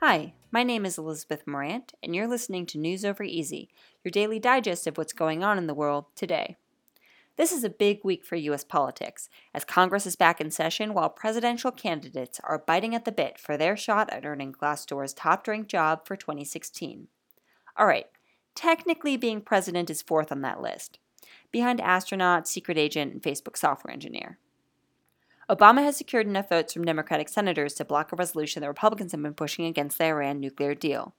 Hi, my name is Elizabeth Morant, and you're listening to News Over Easy, your daily digest of what's going on in the world today. This is a big week for U.S. politics, as Congress is back in session while presidential candidates are biting at the bit for their shot at earning Glassdoor's top ranked job for 2016. All right, technically being president is fourth on that list, behind astronaut, secret agent, and Facebook software engineer. Obama has secured enough votes from Democratic senators to block a resolution the Republicans have been pushing against the Iran nuclear deal.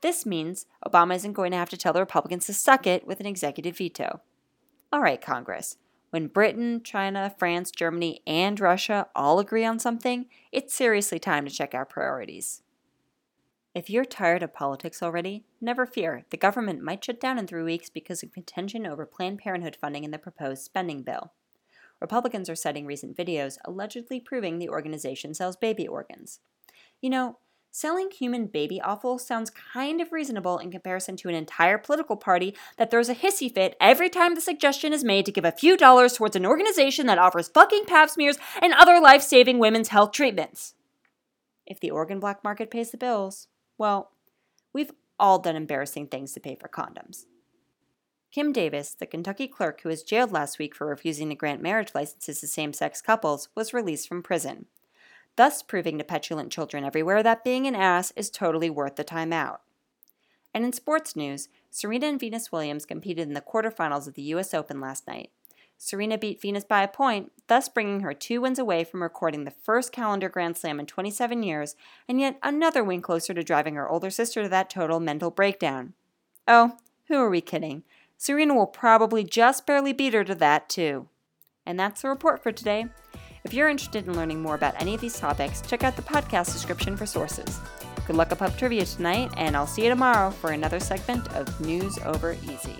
This means Obama isn't going to have to tell the Republicans to suck it with an executive veto. All right, Congress. When Britain, China, France, Germany, and Russia all agree on something, it's seriously time to check our priorities. If you're tired of politics already, never fear. The government might shut down in three weeks because of contention over Planned Parenthood funding in the proposed spending bill. Republicans are citing recent videos allegedly proving the organization sells baby organs. You know, selling human baby offal sounds kind of reasonable in comparison to an entire political party that throws a hissy fit every time the suggestion is made to give a few dollars towards an organization that offers fucking pap smears and other life saving women's health treatments. If the organ black market pays the bills, well, we've all done embarrassing things to pay for condoms. Kim Davis, the Kentucky clerk who was jailed last week for refusing to grant marriage licenses to same sex couples, was released from prison, thus proving to petulant children everywhere that being an ass is totally worth the time out. And in sports news, Serena and Venus Williams competed in the quarterfinals of the U.S. Open last night. Serena beat Venus by a point, thus bringing her two wins away from recording the first calendar Grand Slam in 27 years, and yet another win closer to driving her older sister to that total mental breakdown. Oh, who are we kidding? Serena will probably just barely beat her to that, too. And that's the report for today. If you're interested in learning more about any of these topics, check out the podcast description for sources. Good luck at pub trivia tonight, and I'll see you tomorrow for another segment of News Over Easy.